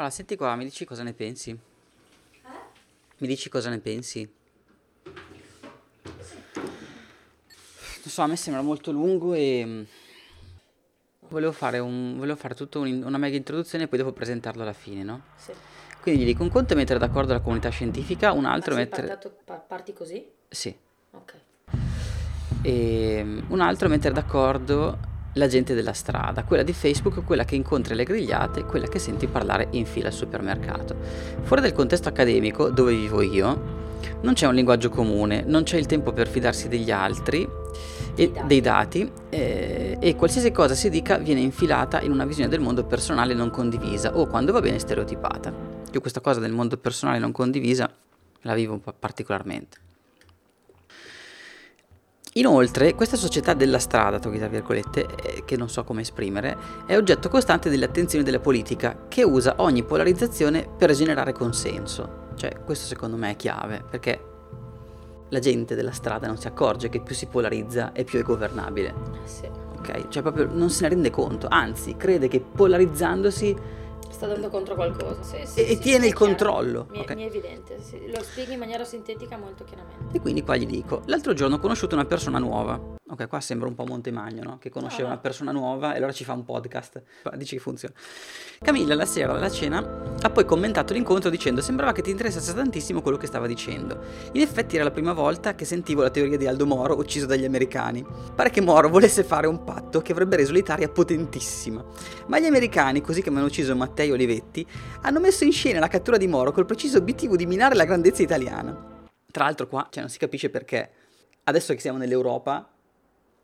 Allora, senti qua, mi dici cosa ne pensi? Eh? Mi dici cosa ne pensi? Non so, a me sembra molto lungo e mm, volevo fare, un, volevo fare tutta un, una mega introduzione e poi dopo presentarlo alla fine, no? Sì. Quindi gli dico un conto è mettere d'accordo la comunità scientifica, un altro è Ah, mettere... partato- pa- parti così? Sì. Ok. E mm, un altro è mettere d'accordo la gente della strada, quella di Facebook, quella che incontri alle grigliate, quella che senti parlare in fila al supermercato. Fuori dal contesto accademico, dove vivo io, non c'è un linguaggio comune, non c'è il tempo per fidarsi degli altri e Dei dati. eh, e qualsiasi cosa si dica viene infilata in una visione del mondo personale non condivisa o quando va bene stereotipata. Io questa cosa del mondo personale non condivisa la vivo un po' particolarmente. Inoltre, questa società della strada, tra virgolette, eh, che non so come esprimere, è oggetto costante delle attenzioni della politica, che usa ogni polarizzazione per generare consenso. Cioè, questo secondo me è chiave, perché la gente della strada non si accorge che più si polarizza e più è governabile. Eh sì. Ok? Cioè, proprio non se ne rende conto, anzi, crede che polarizzandosi Sta dando contro qualcosa. Sì, sì, E- sì, tiene sì, il controllo, Mi, è- ok. mi è evidente, sì. lo spieghi in maniera sintetica molto chiaramente. E quindi qua gli dico, l'altro giorno ho conosciuto una persona nuova. Ok, qua sembra un po' Montemagno, no? Che conosceva No, no. una persona nuova e allora ci fa un podcast. Dici che funziona. Camilla la sera alla cena ha poi commentato l'incontro dicendo sembrava che ti interessasse tantissimo quello che stava dicendo. In effetti era la prima volta che sentivo la teoria di Aldo Moro ucciso dagli americani. Pare che Moro volesse fare un patto che avrebbe reso l'Italia potentissima. Ma gli americani, così come hanno ucciso Matteo Olivetti, hanno messo in scena la cattura di Moro col preciso obiettivo di minare la grandezza italiana. Tra l'altro qua, cioè, non si capisce perché adesso che siamo nell'Europa,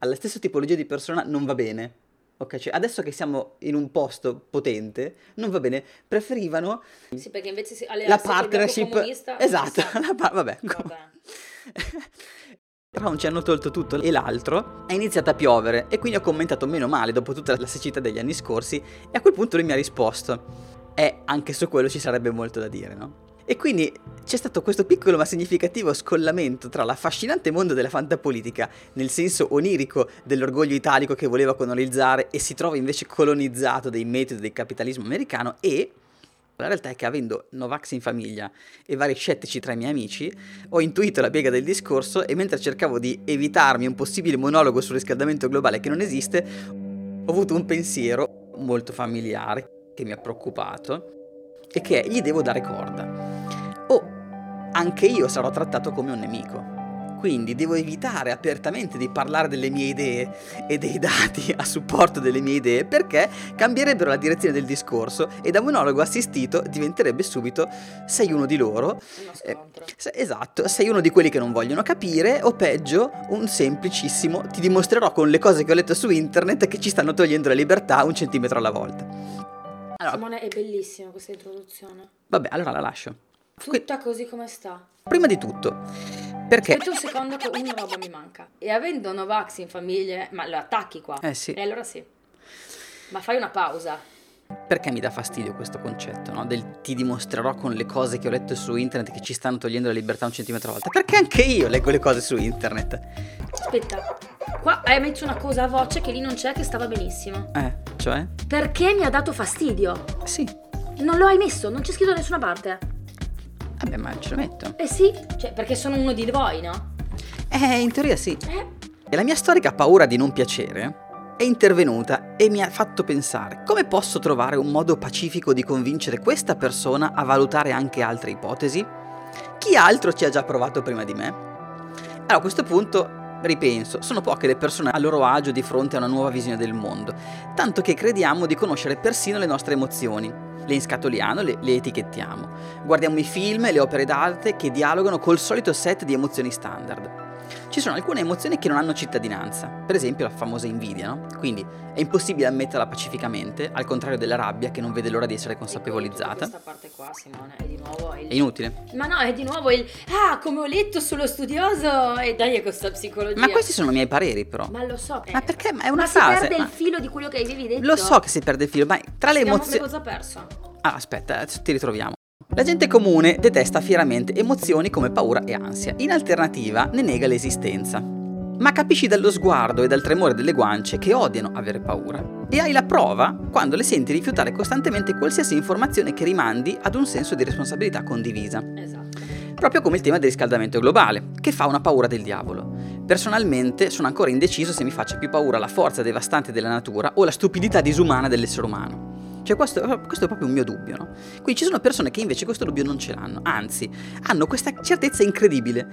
alla stessa tipologia di persona non va bene. Ok, cioè adesso che siamo in un posto potente, non va bene. Preferivano Sì, perché invece si la partnership. Esatto, la par- vabbè. Vabbè. Però non ci hanno tolto tutto e l'altro è iniziato a piovere e quindi ho commentato meno male dopo tutta la siccità degli anni scorsi e a quel punto lui mi ha risposto e anche su quello ci sarebbe molto da dire, no? E quindi c'è stato questo piccolo ma significativo scollamento tra l'affascinante mondo della fantapolitica, nel senso onirico dell'orgoglio italico che voleva colonizzare e si trova invece colonizzato dai metodi del capitalismo americano e la realtà è che avendo Novax in famiglia e vari scettici tra i miei amici, ho intuito la piega del discorso e mentre cercavo di evitarmi un possibile monologo sul riscaldamento globale che non esiste, ho avuto un pensiero molto familiare che mi ha preoccupato e che è gli devo dare corda. O anche io sarò trattato come un nemico. Quindi devo evitare apertamente di parlare delle mie idee e dei dati a supporto delle mie idee perché cambierebbero la direzione del discorso e da monologo assistito diventerebbe subito sei uno di loro. Eh, esatto, sei uno di quelli che non vogliono capire o peggio un semplicissimo ti dimostrerò con le cose che ho letto su internet che ci stanno togliendo la libertà un centimetro alla volta. Allora, Simone, è bellissima questa introduzione. vabbè, allora la lascio. Tutta così come sta. prima di tutto, perché... Aspetta un secondo che una roba mi manca. E avendo Novax in famiglia, ma lo attacchi qua. Eh sì. E allora sì. Ma fai una pausa. Perché mi dà fastidio questo concetto, no? Del ti dimostrerò con le cose che ho letto su internet che ci stanno togliendo la libertà un centimetro alla volta. Perché anche io leggo le cose su internet. Aspetta. Qua hai messo una cosa a voce che lì non c'è che stava benissimo. Eh, cioè? Perché mi ha dato fastidio? Sì. Non lo hai messo, non c'è scritto da nessuna parte. Vabbè, ma ce lo metto. Eh sì, cioè perché sono uno di voi, no? Eh, in teoria sì. Eh, E la mia storica paura di non piacere è intervenuta e mi ha fatto pensare come posso trovare un modo pacifico di convincere questa persona a valutare anche altre ipotesi? Chi altro ci ha già provato prima di me? Allora a questo punto ripenso, sono poche le persone a loro agio di fronte a una nuova visione del mondo, tanto che crediamo di conoscere persino le nostre emozioni. Le inscatoliamo, le, le etichettiamo. Guardiamo i film e le opere d'arte che dialogano col solito set di emozioni standard. Ci sono alcune emozioni che non hanno cittadinanza, per esempio la famosa invidia, no? Quindi è impossibile ammetterla pacificamente, al contrario della rabbia che non vede l'ora di essere consapevolizzata. Questa parte qua, Simone, è di nuovo il... È inutile. Ma no, è di nuovo il... Ah, come ho letto sullo studioso! E dai, è questa psicologia. Ma questi sono i miei pareri, però. Ma lo so. Ma perché? Ma è una Ma frase. si perde ma- il filo di quello che avevi detto. Lo so che si perde il filo, ma tra le Abbiamo emozioni. cosa perso? Ah, aspetta, ti ritroviamo. La gente comune detesta fieramente emozioni come paura e ansia. In alternativa, ne nega l'esistenza. ma capisci dallo sguardo e dal tremore delle guance che odiano avere paura. E hai la prova quando le senti rifiutare costantemente qualsiasi informazione che rimandi ad un senso di responsabilità condivisa. Esatto. Proprio come il tema del riscaldamento globale, che fa una paura del diavolo. Personalmente sono ancora indeciso se mi faccia più paura la forza devastante della natura o la stupidità disumana dell'essere umano. Cioè questo, questo, è proprio un mio dubbio, no? Quindi ci sono persone che invece questo dubbio non ce l'hanno, anzi, hanno questa certezza incredibile.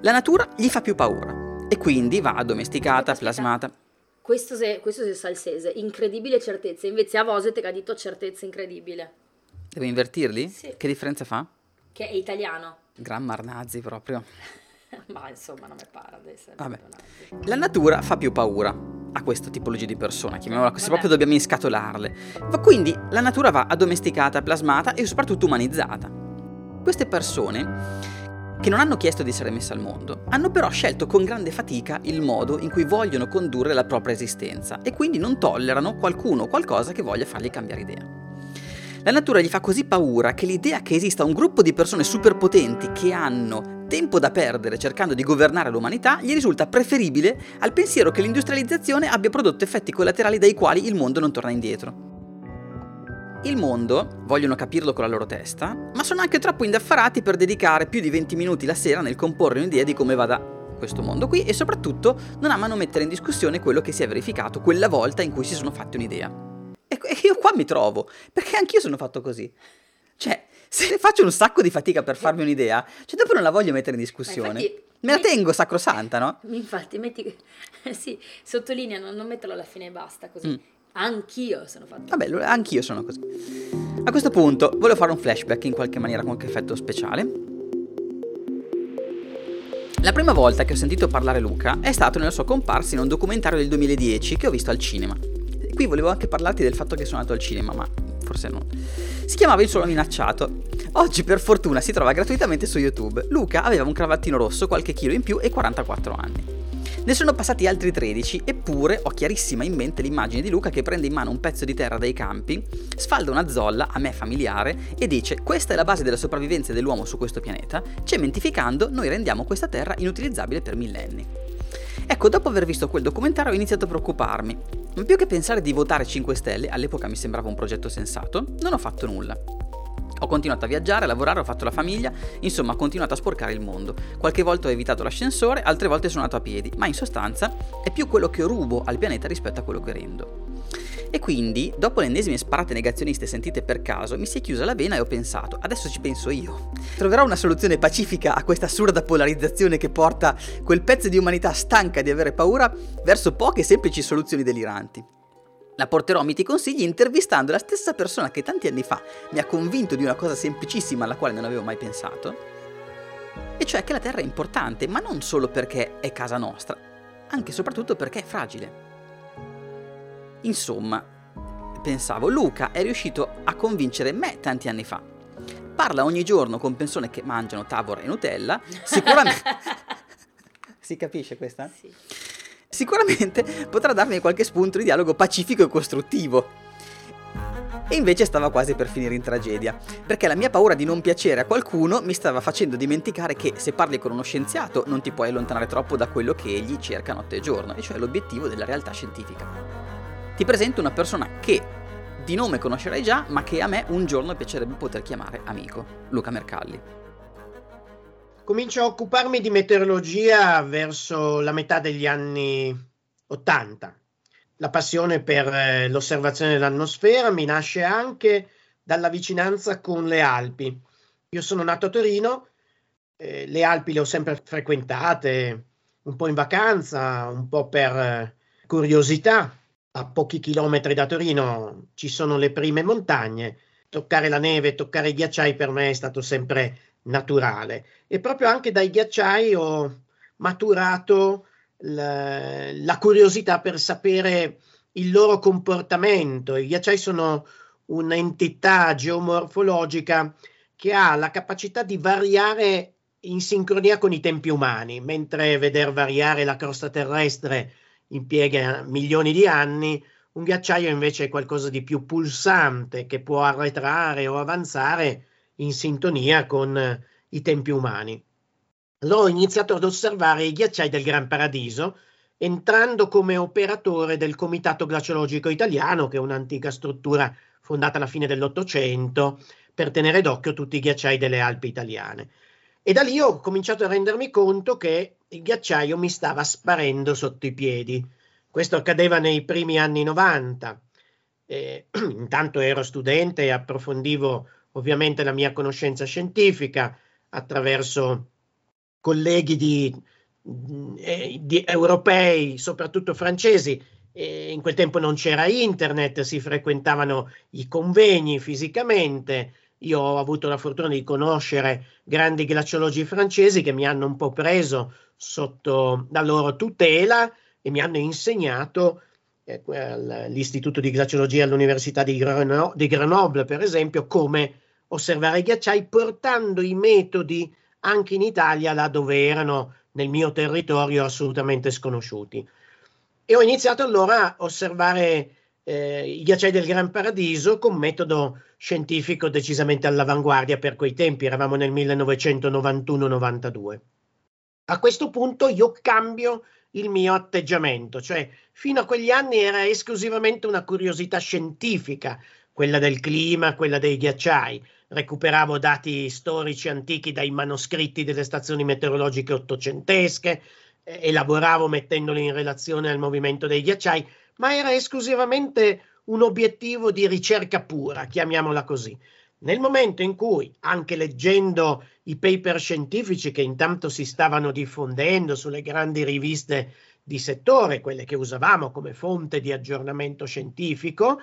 La natura gli fa più paura e quindi va addomesticata, Aspetta. plasmata. Questo se, questo se salsese, incredibile certezza, invece a Voset ha detto certezza incredibile, Devo invertirli? Sì. Che differenza fa? che è italiano. Gran Marnazzi proprio. Ma insomma non mi pare ad essere. Vabbè. La natura fa più paura a questa tipologia di persona, chiamiamola così, proprio dobbiamo inscatolarle. Ma quindi la natura va addomesticata, plasmata e soprattutto umanizzata. Queste persone che non hanno chiesto di essere messe al mondo, hanno però scelto con grande fatica il modo in cui vogliono condurre la propria esistenza e quindi non tollerano qualcuno o qualcosa che voglia fargli cambiare idea. La natura gli fa così paura che l'idea che esista un gruppo di persone superpotenti che hanno tempo da perdere cercando di governare l'umanità gli risulta preferibile al pensiero che l'industrializzazione abbia prodotto effetti collaterali dai quali il mondo non torna indietro. Il mondo vogliono capirlo con la loro testa, ma sono anche troppo indaffarati per dedicare più di 20 minuti la sera nel comporre un'idea di come vada questo mondo qui e soprattutto non amano mettere in discussione quello che si è verificato quella volta in cui si sono fatti un'idea. E e io qua mi trovo, perché anch'io sono fatto così. Cioè, se faccio un sacco di fatica per farmi un'idea, cioè dopo non la voglio mettere in discussione. infatti- Me la tengo sacrosanta, no? Infatti, metti, sì, sottolinea, non, non metterlo alla fine e basta, così. Mm. Anch'io sono fatto. Vabbè, anch'io sono così. A questo punto volevo fare un flashback in qualche maniera con qualche effetto speciale. La prima volta che ho sentito parlare Luca è stato nella sua comparsa in un documentario del 2010 che ho visto al cinema. Qui volevo anche parlarti del fatto che sono andato al cinema, ma forse no. Si chiamava Il Solo Minacciato. Oggi per fortuna si trova gratuitamente su YouTube. Luca aveva un cravattino rosso, qualche chilo in più e 44 anni. Ne sono passati altri 13, eppure ho chiarissima in mente l'immagine di Luca che prende in mano un pezzo di terra dai campi, sfalda una zolla, a me familiare, e dice questa è la base della sopravvivenza dell'uomo su questo pianeta, cementificando noi rendiamo questa terra inutilizzabile per millenni. Ecco, dopo aver visto quel documentario ho iniziato a preoccuparmi, ma più che pensare di votare 5 Stelle, all'epoca mi sembrava un progetto sensato, non ho fatto nulla. Ho continuato a viaggiare, a lavorare, ho fatto la famiglia, insomma ho continuato a sporcare il mondo. Qualche volta ho evitato l'ascensore, altre volte sono andato a piedi, ma in sostanza è più quello che rubo al pianeta rispetto a quello che rendo. E quindi, dopo le ennesime sparate negazioniste sentite per caso, mi si è chiusa la vena e ho pensato, adesso ci penso io. Troverò una soluzione pacifica a questa assurda polarizzazione che porta quel pezzo di umanità stanca di avere paura verso poche semplici soluzioni deliranti. La porterò a miti consigli intervistando la stessa persona che tanti anni fa mi ha convinto di una cosa semplicissima alla quale non avevo mai pensato, e cioè che la Terra è importante, ma non solo perché è casa nostra, anche e soprattutto perché è fragile. Insomma, pensavo, Luca è riuscito a convincere me tanti anni fa. Parla ogni giorno con persone che mangiano Tavor e Nutella, sicuramente... si capisce questa? Sì. Sicuramente potrà darmi qualche spunto di dialogo pacifico e costruttivo. E invece stava quasi per finire in tragedia, perché la mia paura di non piacere a qualcuno mi stava facendo dimenticare che se parli con uno scienziato non ti puoi allontanare troppo da quello che egli cerca notte e giorno, e cioè l'obiettivo della realtà scientifica. Ti presento una persona che di nome conoscerai già, ma che a me un giorno piacerebbe poter chiamare amico, Luca Mercalli. Comincio a occuparmi di meteorologia verso la metà degli anni 80. La passione per eh, l'osservazione dell'atmosfera mi nasce anche dalla vicinanza con le Alpi. Io sono nato a Torino, eh, le Alpi le ho sempre frequentate, un po' in vacanza, un po' per eh, curiosità. A pochi chilometri da Torino ci sono le prime montagne. Toccare la neve, toccare i ghiacciai per me è stato sempre naturale e proprio anche dai ghiacciai ho maturato la, la curiosità per sapere il loro comportamento. I ghiacciai sono un'entità geomorfologica che ha la capacità di variare in sincronia con i tempi umani, mentre veder variare la crosta terrestre impiega milioni di anni, un ghiacciaio invece è qualcosa di più pulsante che può arretrare o avanzare in sintonia con i tempi umani. Allora ho iniziato ad osservare i ghiacciai del Gran Paradiso, entrando come operatore del Comitato Glaciologico Italiano, che è un'antica struttura fondata alla fine dell'Ottocento per tenere d'occhio tutti i ghiacciai delle Alpi italiane. E da lì ho cominciato a rendermi conto che il ghiacciaio mi stava sparendo sotto i piedi. Questo accadeva nei primi anni 90. Eh, intanto ero studente e approfondivo ovviamente la mia conoscenza scientifica attraverso colleghi di, eh, di europei, soprattutto francesi. Eh, in quel tempo non c'era internet, si frequentavano i convegni fisicamente. Io ho avuto la fortuna di conoscere grandi glaciologi francesi che mi hanno un po' preso sotto la loro tutela e mi hanno insegnato eh, all'Istituto di Glaciologia all'Università di, Greno- di Grenoble, per esempio, come osservare i ghiacciai portando i metodi anche in Italia, là dove erano nel mio territorio assolutamente sconosciuti. E ho iniziato allora a osservare eh, i ghiacciai del Gran Paradiso con metodo scientifico decisamente all'avanguardia per quei tempi, eravamo nel 1991-92. A questo punto io cambio il mio atteggiamento, cioè fino a quegli anni era esclusivamente una curiosità scientifica, quella del clima, quella dei ghiacciai. Recuperavo dati storici antichi dai manoscritti delle stazioni meteorologiche ottocentesche, eh, elaboravo mettendoli in relazione al movimento dei ghiacciai, ma era esclusivamente un obiettivo di ricerca pura, chiamiamola così. Nel momento in cui, anche leggendo i paper scientifici che intanto si stavano diffondendo sulle grandi riviste di settore, quelle che usavamo come fonte di aggiornamento scientifico,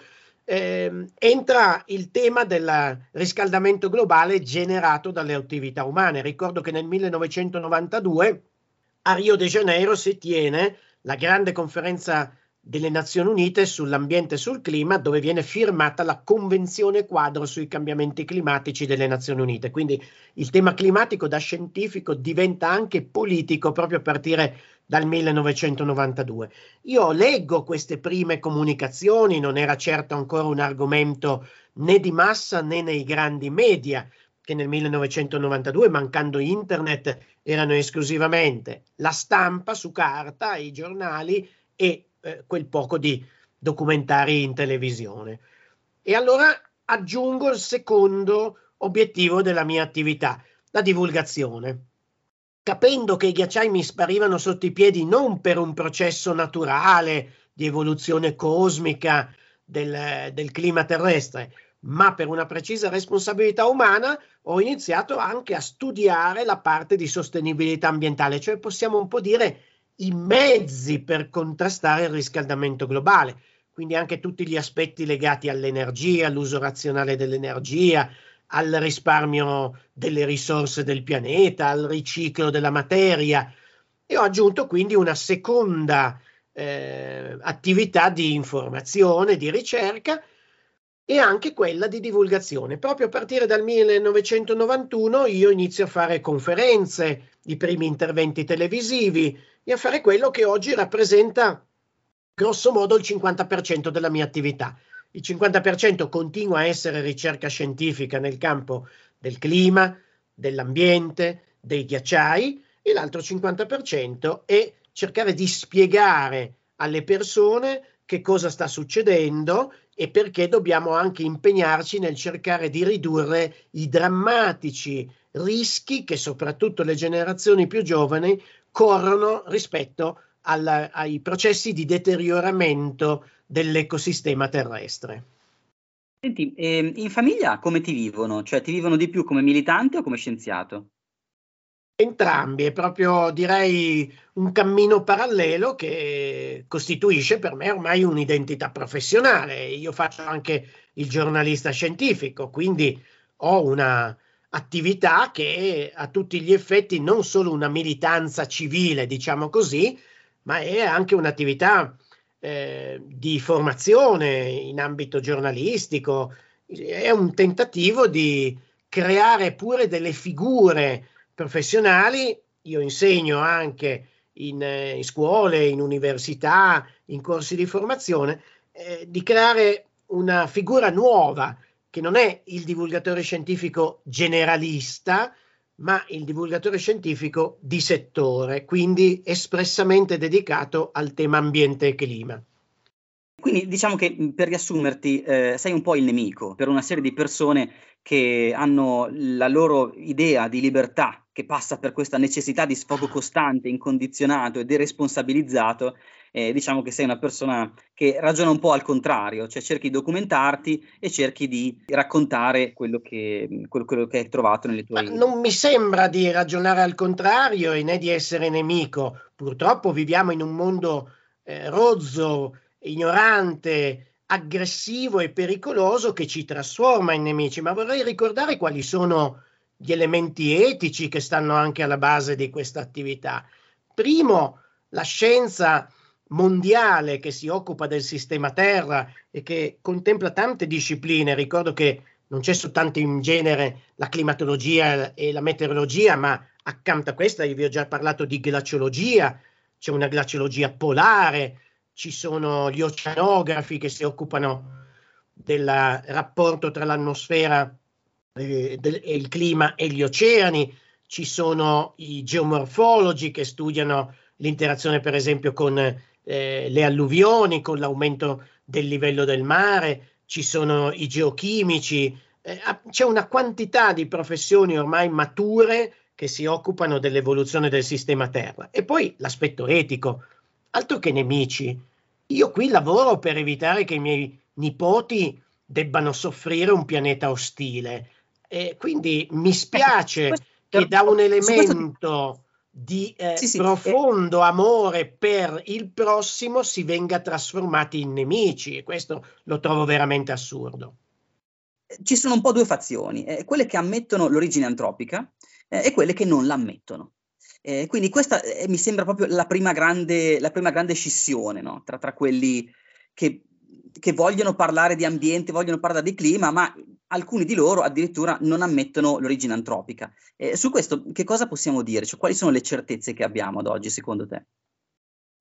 eh, entra il tema del riscaldamento globale generato dalle attività umane. Ricordo che nel 1992 a Rio de Janeiro si tiene la grande conferenza delle Nazioni Unite sull'ambiente e sul clima, dove viene firmata la Convenzione quadro sui cambiamenti climatici delle Nazioni Unite. Quindi il tema climatico da scientifico diventa anche politico proprio a partire dal 1992. Io leggo queste prime comunicazioni, non era certo ancora un argomento né di massa né nei grandi media, che nel 1992, mancando internet, erano esclusivamente la stampa su carta, i giornali e eh, quel poco di documentari in televisione. E allora aggiungo il secondo obiettivo della mia attività, la divulgazione. Capendo che i ghiacciai mi sparivano sotto i piedi non per un processo naturale di evoluzione cosmica del, del clima terrestre, ma per una precisa responsabilità umana ho iniziato anche a studiare la parte di sostenibilità ambientale, cioè possiamo un po' dire i mezzi per contrastare il riscaldamento globale, quindi anche tutti gli aspetti legati all'energia, all'uso razionale dell'energia, al risparmio delle risorse del pianeta, al riciclo della materia e ho aggiunto quindi una seconda eh, attività di informazione, di ricerca e anche quella di divulgazione. Proprio a partire dal 1991 io inizio a fare conferenze, i primi interventi televisivi, e a fare quello che oggi rappresenta grosso modo il 50% della mia attività. Il 50% continua a essere ricerca scientifica nel campo del clima, dell'ambiente, dei ghiacciai e l'altro 50% è cercare di spiegare alle persone che cosa sta succedendo e perché dobbiamo anche impegnarci nel cercare di ridurre i drammatici rischi che soprattutto le generazioni più giovani corrono rispetto al, ai processi di deterioramento dell'ecosistema terrestre. Senti, eh, in famiglia come ti vivono? Cioè ti vivono di più come militante o come scienziato? Entrambi, è proprio direi un cammino parallelo che costituisce per me ormai un'identità professionale. Io faccio anche il giornalista scientifico, quindi ho una, attività che a tutti gli effetti non solo una militanza civile, diciamo così, ma è anche un'attività eh, di formazione in ambito giornalistico, è un tentativo di creare pure delle figure professionali. Io insegno anche in, eh, in scuole, in università, in corsi di formazione, eh, di creare una figura nuova che non è il divulgatore scientifico generalista, ma il divulgatore scientifico di settore, quindi espressamente dedicato al tema ambiente e clima. Quindi diciamo che per riassumerti, eh, sei un po' il nemico per una serie di persone che hanno la loro idea di libertà che passa per questa necessità di sfogo costante, incondizionato e deresponsabilizzato, eh, diciamo che sei una persona che ragiona un po' al contrario, cioè cerchi di documentarti e cerchi di raccontare quello che, quello, quello che hai trovato nelle tue... Ma non mi sembra di ragionare al contrario e né di essere nemico. Purtroppo viviamo in un mondo eh, rozzo, ignorante, aggressivo e pericoloso che ci trasforma in nemici, ma vorrei ricordare quali sono gli elementi etici che stanno anche alla base di questa attività. Primo, la scienza mondiale che si occupa del sistema Terra e che contempla tante discipline. Ricordo che non c'è soltanto in genere la climatologia e la meteorologia, ma accanto a questa io vi ho già parlato di glaciologia, c'è una glaciologia polare, ci sono gli oceanografi che si occupano del rapporto tra l'atmosfera eh, e il clima e gli oceani, ci sono i geomorfologi che studiano l'interazione per esempio con eh, le alluvioni, con l'aumento del livello del mare, ci sono i geochimici, eh, c'è una quantità di professioni ormai mature che si occupano dell'evoluzione del sistema Terra. E poi l'aspetto etico, altro che nemici. Io qui lavoro per evitare che i miei nipoti debbano soffrire un pianeta ostile. E quindi mi spiace che da un elemento di eh, sì, sì, profondo amore per il prossimo si venga trasformati in nemici e questo lo trovo veramente assurdo. Ci sono un po' due fazioni, eh, quelle che ammettono l'origine antropica eh, e quelle che non l'ammettono. Eh, quindi questa eh, mi sembra proprio la prima grande, la prima grande scissione no? tra, tra quelli che che vogliono parlare di ambiente, vogliono parlare di clima, ma alcuni di loro addirittura non ammettono l'origine antropica. Eh, su questo che cosa possiamo dire? Cioè, quali sono le certezze che abbiamo ad oggi, secondo te?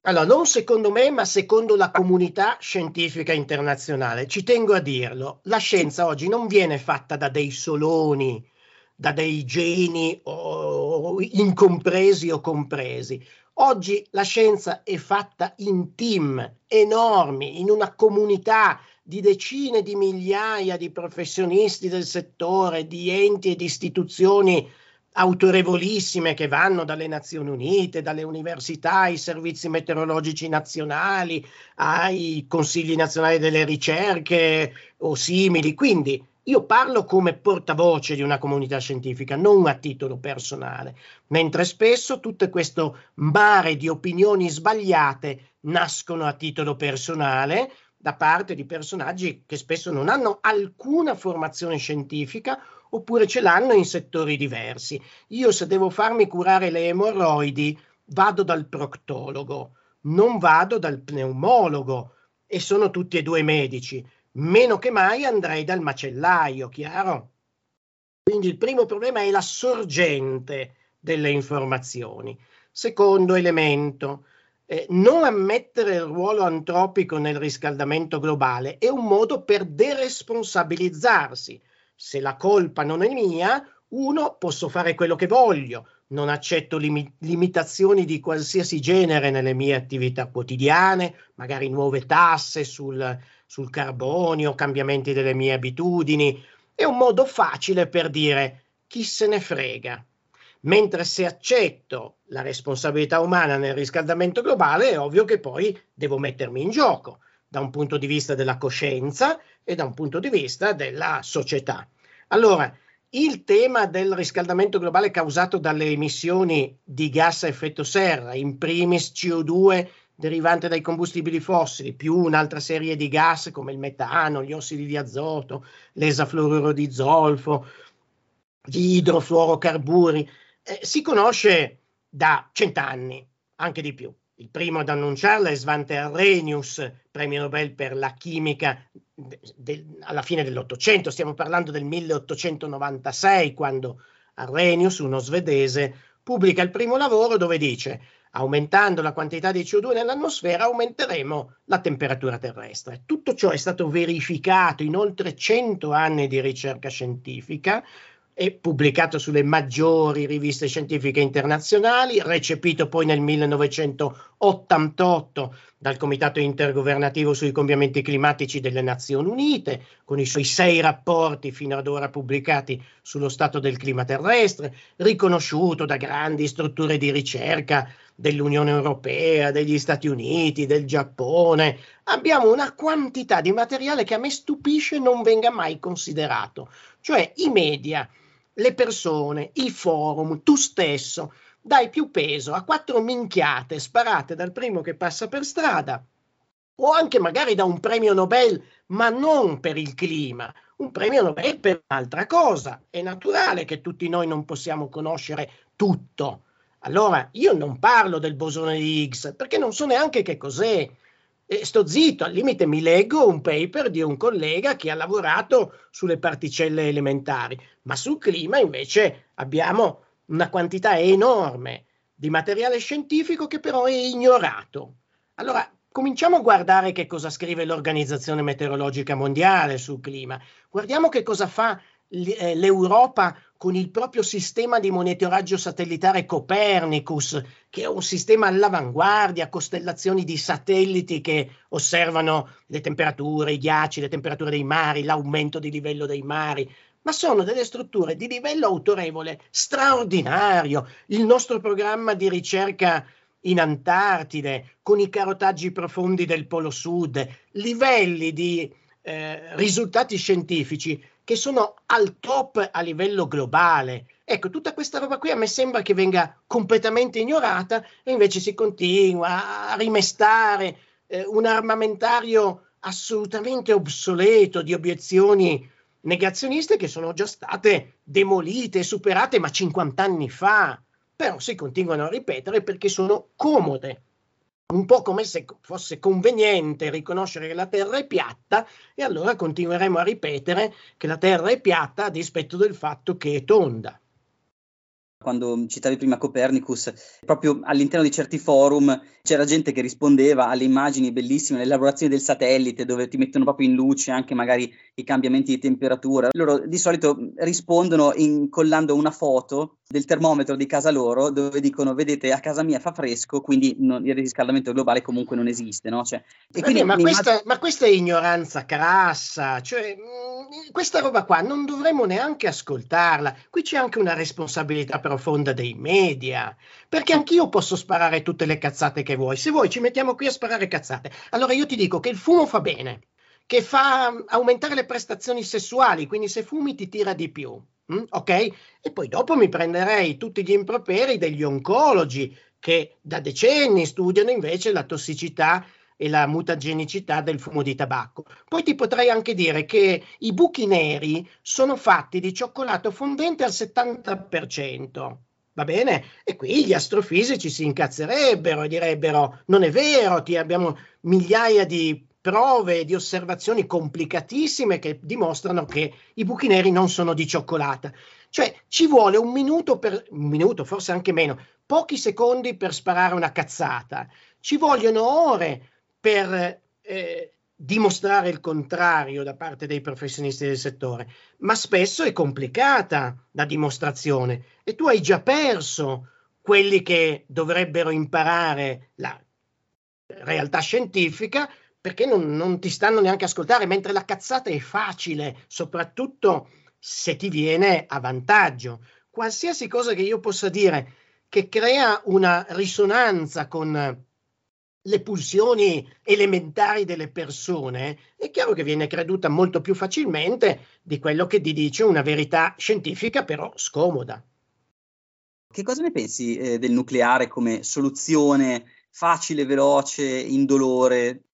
Allora, non secondo me, ma secondo la comunità scientifica internazionale. Ci tengo a dirlo, la scienza oggi non viene fatta da dei soloni, da dei geni o incompresi o compresi. Oggi la scienza è fatta in team enormi, in una comunità di decine di migliaia di professionisti del settore, di enti e di istituzioni autorevolissime che vanno dalle Nazioni Unite, dalle università, ai servizi meteorologici nazionali, ai consigli nazionali delle ricerche o simili. Quindi io parlo come portavoce di una comunità scientifica, non a titolo personale, mentre spesso tutto questo mare di opinioni sbagliate nascono a titolo personale da parte di personaggi che spesso non hanno alcuna formazione scientifica oppure ce l'hanno in settori diversi. Io se devo farmi curare le emorroidi vado dal proctologo, non vado dal pneumologo e sono tutti e due medici meno che mai andrei dal macellaio, chiaro? Quindi il primo problema è la sorgente delle informazioni. Secondo elemento, eh, non ammettere il ruolo antropico nel riscaldamento globale è un modo per deresponsabilizzarsi. Se la colpa non è mia, uno, posso fare quello che voglio, non accetto lim- limitazioni di qualsiasi genere nelle mie attività quotidiane, magari nuove tasse sul, sul carbonio, cambiamenti delle mie abitudini. È un modo facile per dire chi se ne frega. Mentre se accetto la responsabilità umana nel riscaldamento globale, è ovvio che poi devo mettermi in gioco da un punto di vista della coscienza e da un punto di vista della società. Allora, il tema del riscaldamento globale causato dalle emissioni di gas a effetto serra, in primis CO2 derivante dai combustibili fossili, più un'altra serie di gas come il metano, gli ossidi di azoto, l'esafluoruro di zolfo, gli idrofluorocarburi, eh, si conosce da cent'anni, anche di più. Il primo ad annunciarla è Svante Arrhenius, premio Nobel per la chimica de, de, alla fine dell'Ottocento, stiamo parlando del 1896, quando Arrhenius, uno svedese, pubblica il primo lavoro dove dice aumentando la quantità di CO2 nell'atmosfera aumenteremo la temperatura terrestre. Tutto ciò è stato verificato in oltre 100 anni di ricerca scientifica, e pubblicato sulle maggiori riviste scientifiche internazionali, recepito poi nel 1988 dal Comitato intergovernativo sui cambiamenti climatici delle Nazioni Unite, con i suoi sei rapporti fino ad ora pubblicati sullo stato del clima terrestre, riconosciuto da grandi strutture di ricerca dell'Unione Europea, degli Stati Uniti, del Giappone. Abbiamo una quantità di materiale che a me stupisce non venga mai considerato, cioè i media le persone, i forum, tu stesso, dai più peso a quattro minchiate sparate dal primo che passa per strada o anche magari da un premio Nobel, ma non per il clima, un premio Nobel per un'altra cosa. È naturale che tutti noi non possiamo conoscere tutto. Allora, io non parlo del bosone di Higgs perché non so neanche che cos'è. E sto zitto, al limite mi leggo un paper di un collega che ha lavorato sulle particelle elementari, ma sul clima invece abbiamo una quantità enorme di materiale scientifico che però è ignorato. Allora, cominciamo a guardare che cosa scrive l'Organizzazione Meteorologica Mondiale sul clima, guardiamo che cosa fa eh, l'Europa con il proprio sistema di monitoraggio satellitare Copernicus, che è un sistema all'avanguardia, costellazioni di satelliti che osservano le temperature, i ghiacci, le temperature dei mari, l'aumento di livello dei mari, ma sono delle strutture di livello autorevole straordinario. Il nostro programma di ricerca in Antartide, con i carotaggi profondi del Polo Sud, livelli di eh, risultati scientifici che sono al top a livello globale. Ecco, tutta questa roba qui a me sembra che venga completamente ignorata e invece si continua a rimestare eh, un armamentario assolutamente obsoleto di obiezioni negazioniste che sono già state demolite superate ma 50 anni fa, però si continuano a ripetere perché sono comode un po' come se fosse conveniente riconoscere che la Terra è piatta e allora continueremo a ripetere che la Terra è piatta a dispetto del fatto che è tonda quando citavi prima Copernicus, proprio all'interno di certi forum c'era gente che rispondeva alle immagini bellissime, le elaborazioni del satellite, dove ti mettono proprio in luce anche magari i cambiamenti di temperatura. Loro di solito rispondono incollando una foto del termometro di casa loro, dove dicono: Vedete, a casa mia fa fresco, quindi non, il riscaldamento globale comunque non esiste. No? Cioè, e quindi, ma, questa, immag- ma, questa, è ignoranza crassa, cioè, mh, questa roba qua non dovremmo neanche ascoltarla. Qui c'è anche una responsabilità profonda dei media, perché anch'io posso sparare tutte le cazzate che vuoi. Se vuoi ci mettiamo qui a sparare cazzate. Allora io ti dico che il fumo fa bene, che fa aumentare le prestazioni sessuali, quindi se fumi ti tira di più. Mm, ok? E poi dopo mi prenderei tutti gli improperi degli oncologi che da decenni studiano invece la tossicità e la mutagenicità del fumo di tabacco. Poi ti potrei anche dire che i buchi neri sono fatti di cioccolato fondente al 70%. Va bene? E qui gli astrofisici si incazzerebbero e direbbero: non è vero, ti abbiamo migliaia di prove di osservazioni complicatissime che dimostrano che i buchi neri non sono di cioccolata. Cioè ci vuole un minuto per un minuto, forse anche meno, pochi secondi per sparare una cazzata. Ci vogliono ore per eh, dimostrare il contrario da parte dei professionisti del settore, ma spesso è complicata la dimostrazione e tu hai già perso quelli che dovrebbero imparare la realtà scientifica perché non, non ti stanno neanche ascoltare, mentre la cazzata è facile, soprattutto se ti viene a vantaggio. Qualsiasi cosa che io possa dire che crea una risonanza con le pulsioni elementari delle persone, è chiaro che viene creduta molto più facilmente di quello che ti dice una verità scientifica però scomoda. Che cosa ne pensi eh, del nucleare come soluzione facile, veloce, indolore?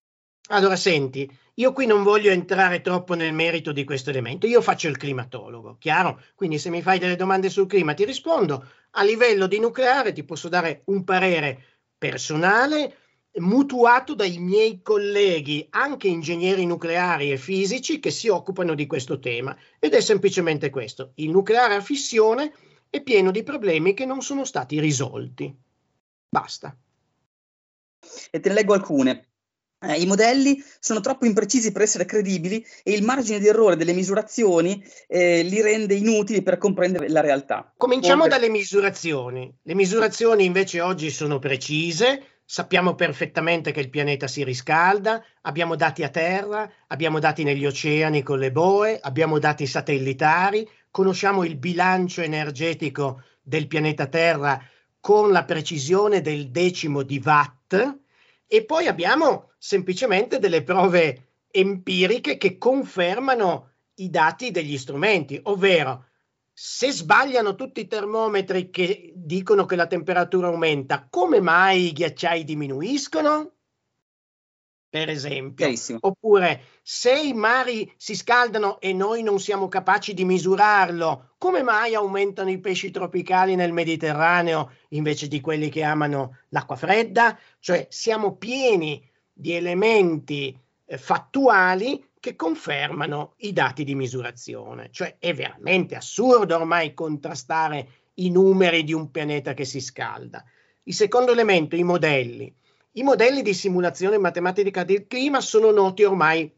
Allora, senti, io qui non voglio entrare troppo nel merito di questo elemento, io faccio il climatologo, chiaro? Quindi se mi fai delle domande sul clima ti rispondo. A livello di nucleare ti posso dare un parere personale mutuato dai miei colleghi, anche ingegneri nucleari e fisici, che si occupano di questo tema. Ed è semplicemente questo. Il nucleare a fissione è pieno di problemi che non sono stati risolti. Basta. E te leggo alcune. Eh, I modelli sono troppo imprecisi per essere credibili e il margine di errore delle misurazioni eh, li rende inutili per comprendere la realtà. Cominciamo dalle misurazioni. Le misurazioni invece oggi sono precise, sappiamo perfettamente che il pianeta si riscalda, abbiamo dati a terra, abbiamo dati negli oceani con le boe, abbiamo dati satellitari, conosciamo il bilancio energetico del pianeta Terra con la precisione del decimo di watt e poi abbiamo semplicemente delle prove empiriche che confermano i dati degli strumenti, ovvero se sbagliano tutti i termometri che dicono che la temperatura aumenta, come mai i ghiacciai diminuiscono? Per esempio, oppure se i mari si scaldano e noi non siamo capaci di misurarlo, come mai aumentano i pesci tropicali nel Mediterraneo invece di quelli che amano l'acqua fredda? Cioè siamo pieni di elementi eh, fattuali che confermano i dati di misurazione. Cioè è veramente assurdo ormai contrastare i numeri di un pianeta che si scalda. Il secondo elemento, i modelli. I modelli di simulazione matematica del clima sono noti ormai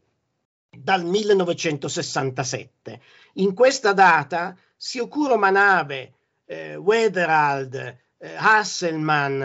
dal 1967. In questa data Siokuro Manabe, eh, Weatherald, eh, Hasselmann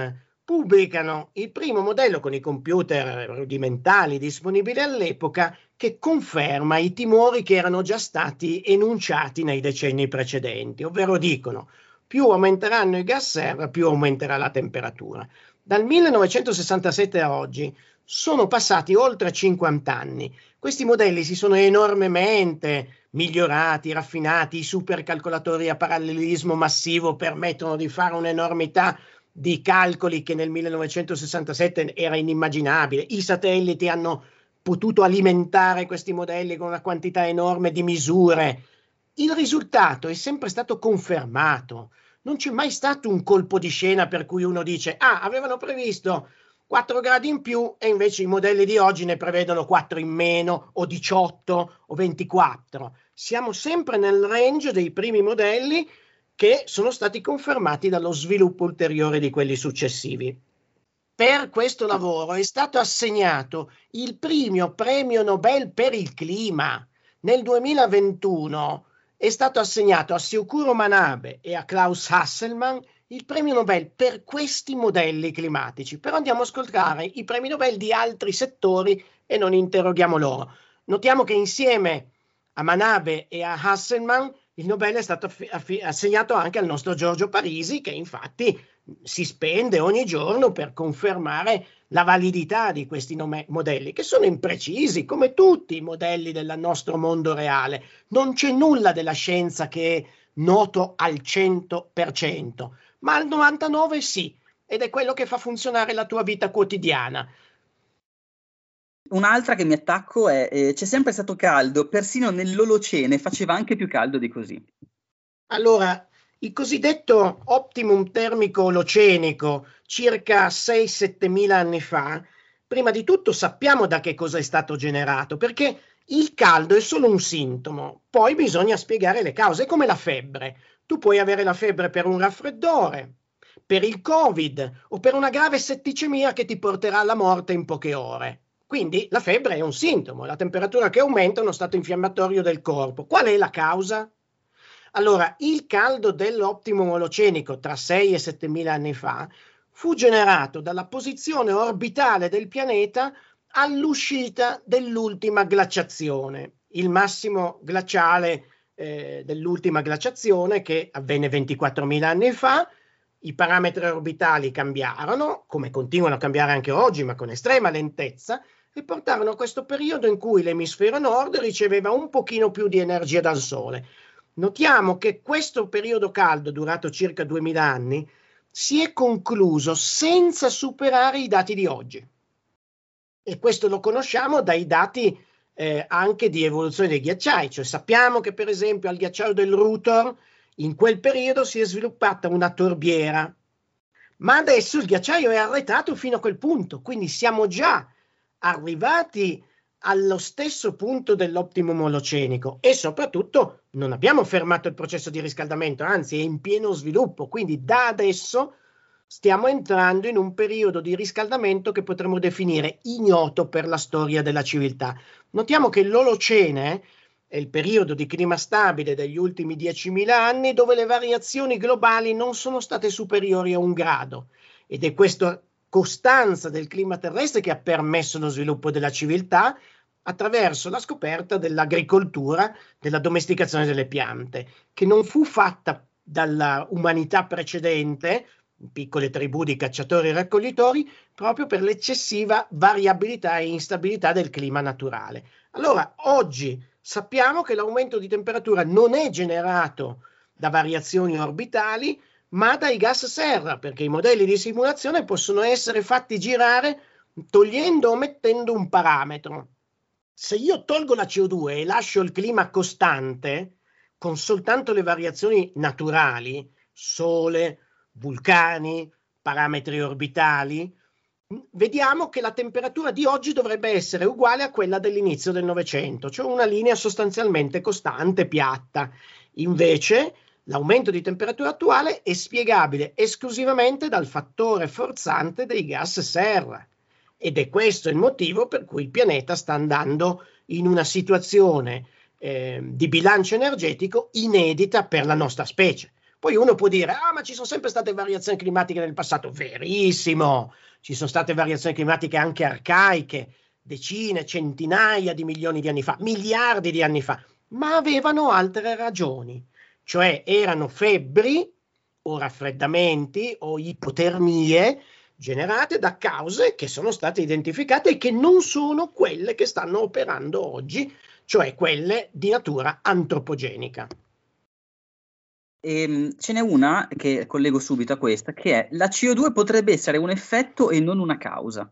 pubblicano il primo modello con i computer rudimentali disponibili all'epoca che conferma i timori che erano già stati enunciati nei decenni precedenti, ovvero dicono più aumenteranno i gas serra, più aumenterà la temperatura. Dal 1967 a oggi sono passati oltre 50 anni. Questi modelli si sono enormemente migliorati, raffinati, i supercalcolatori a parallelismo massivo permettono di fare un'enormità di calcoli che nel 1967 era inimmaginabile. I satelliti hanno potuto alimentare questi modelli con una quantità enorme di misure. Il risultato è sempre stato confermato. Non c'è mai stato un colpo di scena per cui uno dice, ah, avevano previsto 4 gradi in più e invece i modelli di oggi ne prevedono 4 in meno o 18 o 24. Siamo sempre nel range dei primi modelli che sono stati confermati dallo sviluppo ulteriore di quelli successivi per questo lavoro è stato assegnato il primo premio Nobel per il clima. Nel 2021 è stato assegnato a Siokuro Manabe e a Klaus Hasselmann il premio Nobel per questi modelli climatici. Però andiamo a ascoltare i premi Nobel di altri settori e non interroghiamo loro. Notiamo che insieme a Manabe e a Hasselmann il Nobel è stato affi- assegnato anche al nostro Giorgio Parisi, che infatti si spende ogni giorno per confermare la validità di questi nome- modelli, che sono imprecisi, come tutti i modelli del nostro mondo reale. Non c'è nulla della scienza che è noto al 100%, ma al 99% sì, ed è quello che fa funzionare la tua vita quotidiana. Un'altra che mi attacco è eh, c'è sempre stato caldo, persino nell'Olocene faceva anche più caldo di così. Allora, il cosiddetto optimum termico olocenico, circa 6-7 mila anni fa, prima di tutto sappiamo da che cosa è stato generato, perché il caldo è solo un sintomo, poi bisogna spiegare le cause, come la febbre. Tu puoi avere la febbre per un raffreddore, per il Covid o per una grave setticemia che ti porterà alla morte in poche ore. Quindi la febbre è un sintomo, la temperatura che aumenta è uno stato infiammatorio del corpo. Qual è la causa? Allora, il caldo dell'optimum olocenico tra 6 e 7 mila anni fa fu generato dalla posizione orbitale del pianeta all'uscita dell'ultima glaciazione, il massimo glaciale eh, dell'ultima glaciazione che avvenne 24.000 anni fa. I parametri orbitali cambiarono, come continuano a cambiare anche oggi, ma con estrema lentezza, e portarono a questo periodo in cui l'emisfero nord riceveva un pochino più di energia dal Sole. Notiamo che questo periodo caldo, durato circa 2000 anni, si è concluso senza superare i dati di oggi. E questo lo conosciamo dai dati eh, anche di evoluzione dei ghiacciai, cioè sappiamo che per esempio al ghiacciaio del Rutor in quel periodo si è sviluppata una torbiera, ma adesso il ghiacciaio è arretrato fino a quel punto, quindi siamo già arrivati allo stesso punto dell'optimum olocenico e soprattutto non abbiamo fermato il processo di riscaldamento, anzi è in pieno sviluppo, quindi da adesso stiamo entrando in un periodo di riscaldamento che potremmo definire ignoto per la storia della civiltà. Notiamo che l'Olocene è il periodo di clima stabile degli ultimi 10.000 anni dove le variazioni globali non sono state superiori a un grado ed è questa costanza del clima terrestre che ha permesso lo sviluppo della civiltà attraverso la scoperta dell'agricoltura, della domesticazione delle piante, che non fu fatta dalla umanità precedente, piccole tribù di cacciatori e raccoglitori, proprio per l'eccessiva variabilità e instabilità del clima naturale. Allora, oggi sappiamo che l'aumento di temperatura non è generato da variazioni orbitali, ma dai gas serra, perché i modelli di simulazione possono essere fatti girare togliendo o mettendo un parametro se io tolgo la CO2 e lascio il clima costante, con soltanto le variazioni naturali, sole, vulcani, parametri orbitali, vediamo che la temperatura di oggi dovrebbe essere uguale a quella dell'inizio del Novecento, cioè una linea sostanzialmente costante, piatta. Invece, l'aumento di temperatura attuale è spiegabile esclusivamente dal fattore forzante dei gas serra. Ed è questo il motivo per cui il pianeta sta andando in una situazione eh, di bilancio energetico inedita per la nostra specie. Poi uno può dire, ah, ma ci sono sempre state variazioni climatiche nel passato. Verissimo, ci sono state variazioni climatiche anche arcaiche, decine, centinaia di milioni di anni fa, miliardi di anni fa, ma avevano altre ragioni, cioè erano febbri o raffreddamenti o ipotermie generate da cause che sono state identificate e che non sono quelle che stanno operando oggi, cioè quelle di natura antropogenica. E, ehm, ce n'è una che collego subito a questa, che è la CO2 potrebbe essere un effetto e non una causa.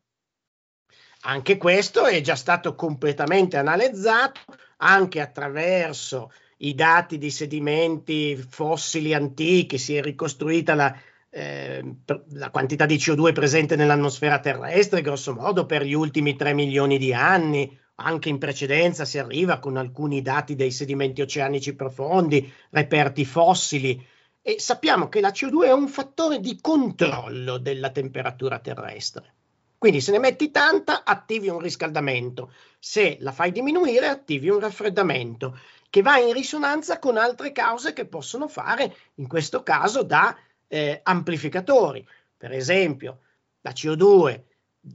Anche questo è già stato completamente analizzato anche attraverso i dati di sedimenti fossili antichi, si è ricostruita la, eh, la quantità di CO2 presente nell'atmosfera terrestre, grosso modo per gli ultimi 3 milioni di anni, anche in precedenza si arriva con alcuni dati dei sedimenti oceanici profondi, reperti fossili, e sappiamo che la CO2 è un fattore di controllo della temperatura terrestre. Quindi se ne metti tanta, attivi un riscaldamento, se la fai diminuire, attivi un raffreddamento, che va in risonanza con altre cause che possono fare, in questo caso, da eh, amplificatori. Per esempio, la CO2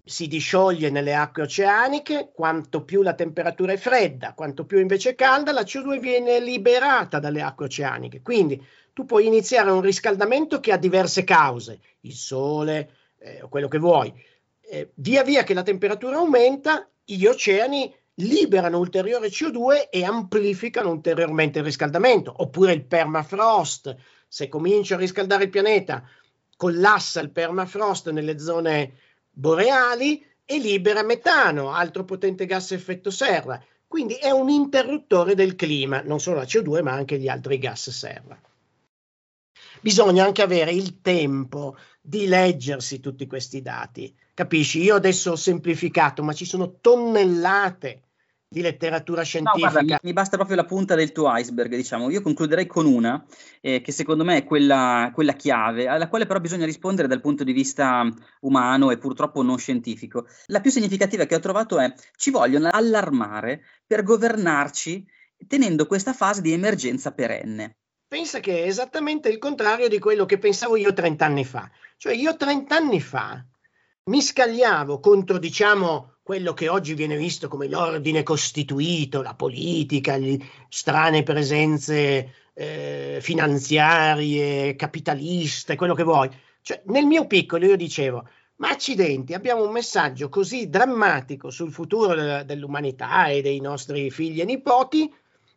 si discioglie nelle acque oceaniche, quanto più la temperatura è fredda, quanto più invece è calda, la CO2 viene liberata dalle acque oceaniche. Quindi tu puoi iniziare un riscaldamento che ha diverse cause, il sole eh, quello che vuoi. Eh, via via che la temperatura aumenta, gli oceani liberano ulteriore CO2 e amplificano ulteriormente il riscaldamento, oppure il permafrost, se comincia a riscaldare il pianeta, collassa il permafrost nelle zone boreali e libera metano, altro potente gas effetto serra. Quindi è un interruttore del clima, non solo la CO2 ma anche gli altri gas serra. Bisogna anche avere il tempo di leggersi tutti questi dati. Capisci? Io adesso ho semplificato, ma ci sono tonnellate di letteratura scientifica. No, guarda, mi, mi, basta proprio la punta del tuo iceberg, diciamo. Io concluderei con una eh, che secondo me è quella, quella, chiave, alla quale però bisogna rispondere dal punto di vista umano e purtroppo non scientifico. La più significativa che ho trovato è ci vogliono allarmare per governarci tenendo questa fase di emergenza perenne. Pensa che è esattamente il contrario di quello che pensavo io 30 anni fa. Cioè io 30 anni fa mi scagliavo contro, diciamo, quello che oggi viene visto come l'ordine costituito, la politica, le strane presenze eh, finanziarie, capitaliste, quello che vuoi. Cioè, nel mio piccolo io dicevo, ma accidenti, abbiamo un messaggio così drammatico sul futuro de- dell'umanità e dei nostri figli e nipoti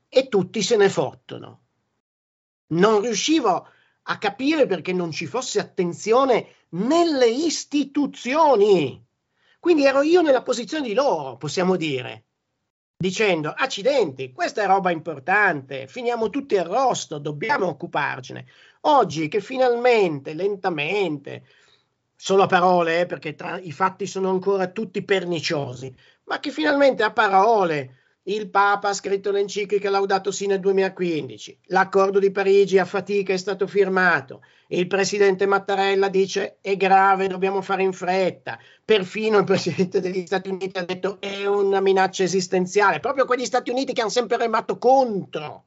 e tutti se ne fottono. Non riuscivo a capire perché non ci fosse attenzione nelle istituzioni quindi ero io nella posizione di loro, possiamo dire, dicendo, accidenti, questa è roba importante, finiamo tutti arrosto, dobbiamo occuparcene. Oggi che finalmente, lentamente, solo a parole, eh, perché tra, i fatti sono ancora tutti perniciosi, ma che finalmente a parole il Papa ha scritto l'enciclica Laudato Si nel 2015, l'accordo di Parigi a fatica è stato firmato, il presidente Mattarella dice è grave, dobbiamo fare in fretta, perfino il presidente degli Stati Uniti ha detto è una minaccia esistenziale, proprio quegli Stati Uniti che hanno sempre remato contro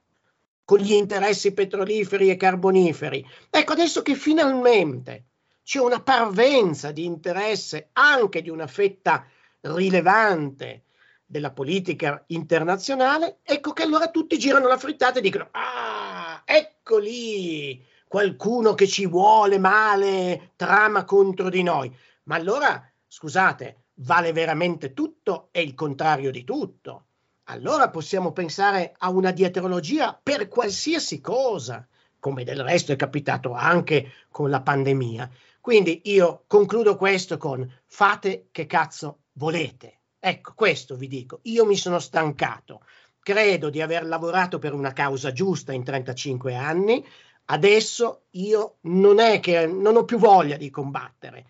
con gli interessi petroliferi e carboniferi. Ecco adesso che finalmente c'è una parvenza di interesse anche di una fetta rilevante della politica internazionale, ecco che allora tutti girano la frittata e dicono, ah, ecco lì qualcuno che ci vuole male, trama contro di noi. Ma allora, scusate, vale veramente tutto e il contrario di tutto. Allora possiamo pensare a una dietrologia per qualsiasi cosa, come del resto è capitato anche con la pandemia. Quindi io concludo questo con fate che cazzo volete. Ecco, questo vi dico. Io mi sono stancato. Credo di aver lavorato per una causa giusta in 35 anni. Adesso io non è che non ho più voglia di combattere.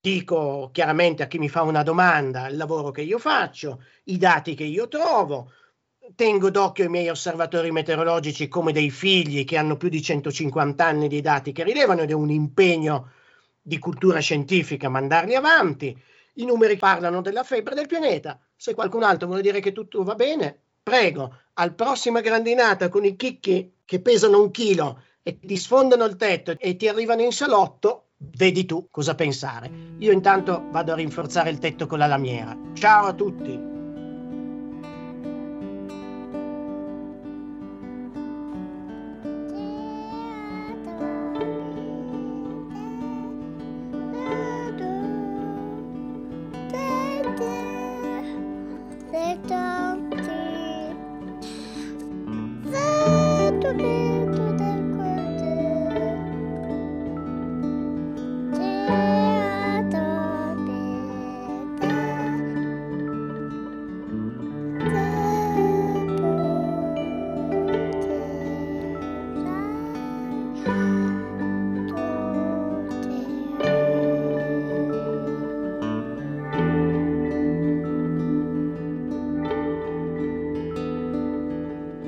Dico chiaramente a chi mi fa una domanda il lavoro che io faccio, i dati che io trovo. Tengo d'occhio i miei osservatori meteorologici come dei figli che hanno più di 150 anni di dati che rilevano ed è un impegno di cultura scientifica mandarli avanti i numeri parlano della febbre del pianeta. Se qualcun altro vuole dire che tutto va bene, prego, al prossima grandinata con i chicchi che pesano un chilo e ti sfondano il tetto e ti arrivano in salotto, vedi tu cosa pensare. Io intanto vado a rinforzare il tetto con la lamiera. Ciao a tutti!